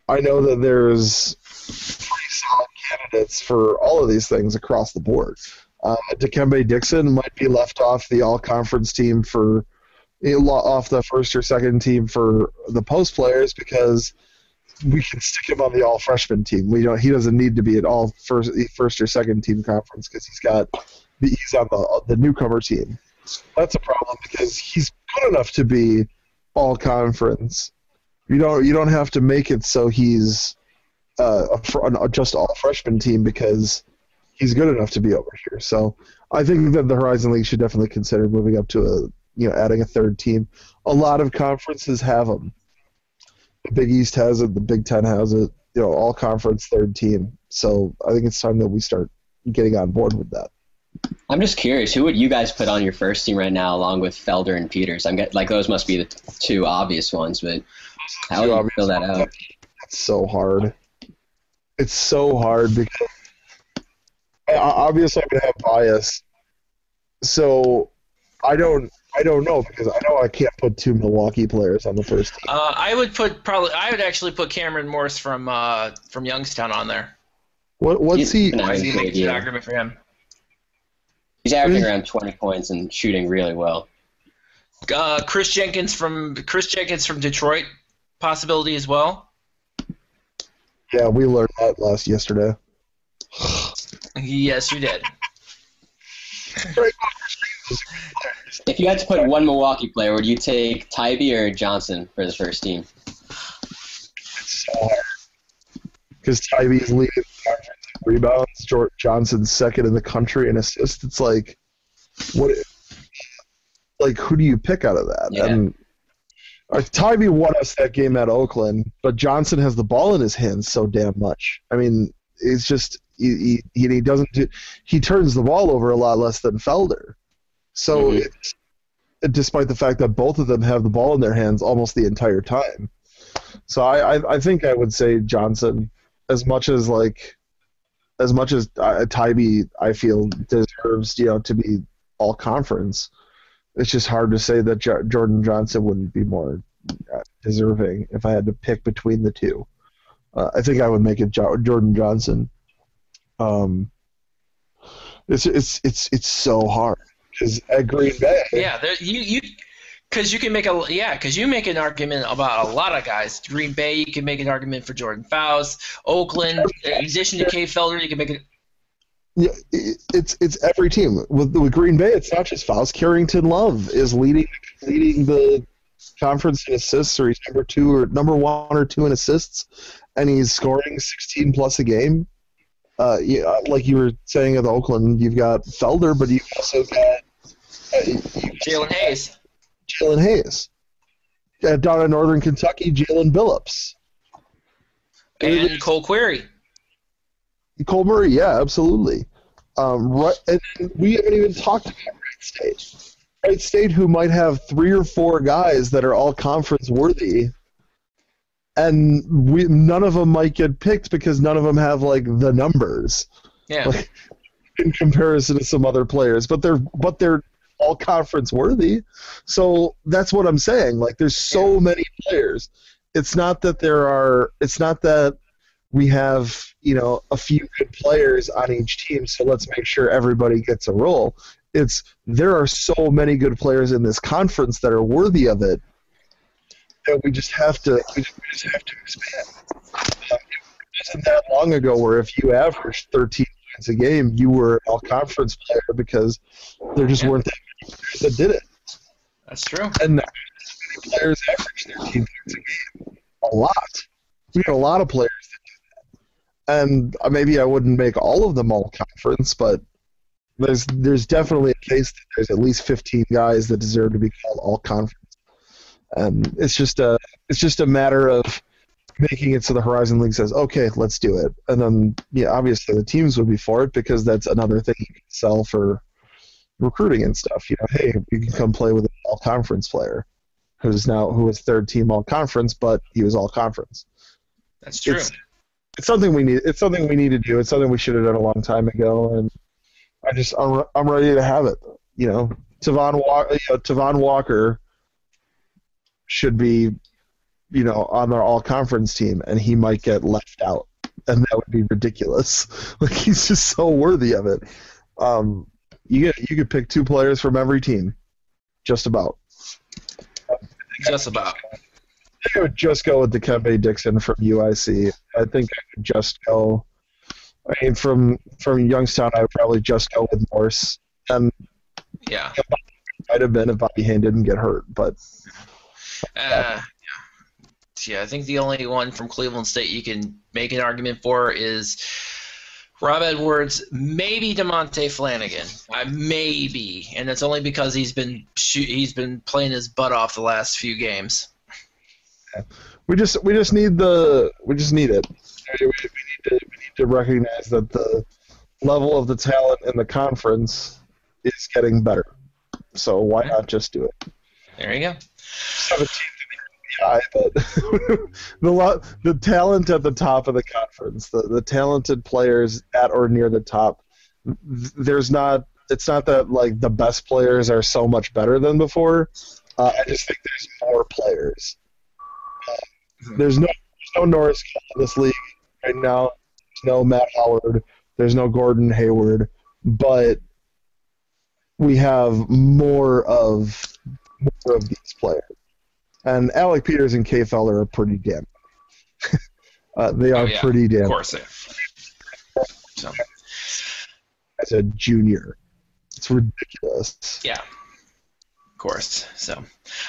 I know that there's pretty solid candidates for all of these things across the board. Uh, Dikembe Dixon might be left off the all conference team for off the first or second team for the post players because we can stick him on the all freshman team. We don't. He doesn't need to be at all first first or second team conference because he's got he's on the the newcomer team. That's a problem because he's good enough to be all conference. You don't you don't have to make it so he's uh, a, a, just all freshman team because he's good enough to be over here. So I think that the Horizon League should definitely consider moving up to a you know adding a third team. A lot of conferences have them. The Big East has it. The Big Ten has it. You know, all conference third team. So I think it's time that we start getting on board with that. I'm just curious, who would you guys put on your first team right now, along with Felder and Peters? I'm get, like those must be the two obvious ones, but how would you fill that out? It's so hard. It's so hard because obviously I'm gonna have bias, so I don't I don't know because I know I can't put two Milwaukee players on the first team. Uh, I would put probably I would actually put Cameron Morse from uh, from Youngstown on there. What what's he? I see makes an argument for him. He's averaging around 20 points and shooting really well. Uh, Kris Jenkins from Kris Jenkins from Detroit, possibility as well. Yeah, we learned that last yesterday. yes, you did. *laughs* if you had to put one Milwaukee player, would you take Tiby or Johnson for the first team? It's so because Tiby is leading the conference in rebounds. George Johnson's second in the country in assists. It's like, what? Like, who do you pick out of that? Yeah. And uh, Tiby won us that game at Oakland, but Johnson has the ball in his hands so damn much. I mean, it's just he, he, he doesn't do, he turns the ball over a lot less than Felder. So Mhm. it's, despite the fact that both of them have the ball in their hands almost the entire time. So I, I, I think I would say Johnson as much as like as much as uh, Tiby I feel deserves you know to be all conference. It's just hard to say that jo- Jordan Johnson wouldn't be more uh, deserving if I had to pick between the two. Uh, I think I would make it jo- Jordan Johnson. Um, it's it's it's it's so hard because at Green Bay, Yeah, there, you you because you can make a yeah because you make an argument about a lot of guys. Green Bay, you can make an argument for Jordan Fouse. Oakland, in addition to Kay Felder, you can make it. Yeah, it's it's every team with with Green Bay. It's not just Fouse. Carrington Love is leading leading the conference in assists, or he's number two or number one or two in assists, and he's scoring 16 plus a game. Uh, yeah, like you were saying at Oakland, you've got Felder, but you've also got uh, Jalen Hayes. Jalen Hayes. Uh, down in Northern Kentucky, Jalen Billups. and Cole Query. Cole Murray, yeah, absolutely. Um, right, and we haven't even talked about Wright State. Wright State, who might have three or four guys that are all conference worthy, and we none of them might get picked because none of them have like the numbers Yeah, Like- in comparison to some other players. But they're but they're all conference worthy. So that's what I'm saying. Like there's so many players. It's not that there are. It's not that we have you know a few good players on each team. So let's make sure everybody gets a role. It's there are so many good players in this conference that are worthy of it. And we just have to. We just, we just have to expand. Um, it wasn't that long ago where if you averaged 13 points a game, you were an all conference player because there just Yeah. weren't that many players that did it. That's true. And players average 13 points a game. A lot. We got a lot of players that do that. And uh, maybe I wouldn't make all of them all conference, but there's there's definitely a case that there's at least 15 guys that deserve to be called all conference. And it's just a it's just a matter of making it so the Horizon League says, okay, let's do it. And then, yeah, obviously the teams would be for it because that's another thing you can sell for recruiting and stuff. You know, hey, you can come play with an all conference player who's now who was third team all conference, but he was all conference. That's true. It's, it's something we need. It's something we need to do. It's something we should have done a long time ago, and I just I'm, I'm ready to have it. You know, Tavon Walker, you know, Tavon Walker should be, you know, on our all conference team, and he might get left out, and that would be ridiculous. *laughs* Like he's just so worthy of it. Um, you get you could pick two players from every team, just about. Just about. I would just go with Dikembe Dixon from UIC. I think I would just go. I mean, from from Youngstown, I would probably just go with Morse, and Yeah. might have been if Bobby Hain didn't get hurt. But Uh, yeah. Yeah, I think the only one from Cleveland State you can make an argument for is Rob Edwards, maybe Demonte Flanagan, uh, maybe, and it's only because he's been he's been playing his butt off the last few games. we just we just need the we just need it. We, we need to we need to recognize that the level of the talent in the conference is getting better. So why not just do it? There you go. 17th high, but the lo- the talent at the top of the conference, the, the talented players at or near the top, th- there's not. It's not that like the best players are so much better than before. Uh, I just think there's more players. Uh, there's no there's no Norris in this league right now. There's no Matt Howard. There's no Gordon Hayward, but we have more of more of these players. And Alec Peters and Kay Felder are pretty damn. *laughs* uh, they are Oh, yeah. pretty damn. Of course. yeah. So As a junior, it's ridiculous. yeah. Of course. So,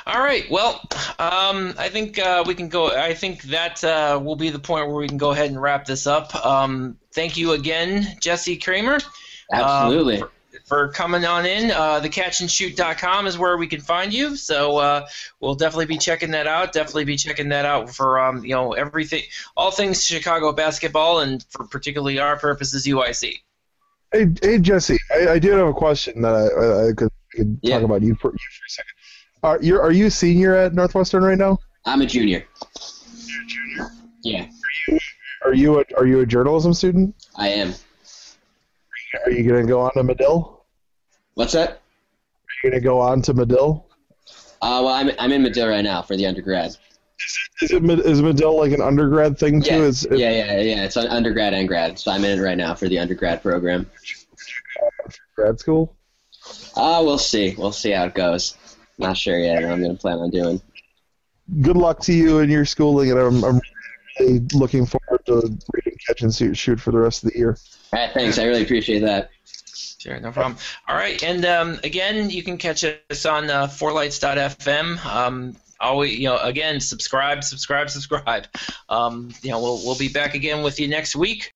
all right. Well, um, I think uh, we can go. I think that uh, will be the point where we can go ahead and wrap this up. Um, thank you again, Jesse Kramer. Absolutely. Um, for coming on in. Uh, thecatchandshoot.com is where we can find you. So uh, we'll definitely be checking that out. Definitely be checking that out for um, you know everything, all things Chicago basketball, and for particularly our purposes, UIC. Hey, hey Jesse, I, I did have a question that I, I, I could, could Yeah. talk about you for, you for a second. Are you are you a senior at Northwestern right now? I'm a junior. Junior. Yeah, Are you a, are you a journalism student? I am. Are you going to go on to Medill? What's that? Are you going to go on to Medill? Uh, well, I'm, I'm in Medill right now for the undergrad. Is it Mid- Medill like an undergrad thing too? Yeah, Is is- yeah, yeah, yeah. It's an undergrad and grad, so I'm in it right now for the undergrad program. grad school? Uh, we'll see. We'll see how it goes. Not sure yet what I'm going to plan on doing. Good luck to you in your schooling, and I'm, I'm really looking forward to reading Catch and Shoot shoot for the rest of the year. All right, thanks. I really appreciate that. Sure, no problem. All right, and um, again, you can catch us on uh, fourlights.fm. Um, always, you know, again, subscribe, subscribe, subscribe. Um, you know, we'll we'll be back again with you next week.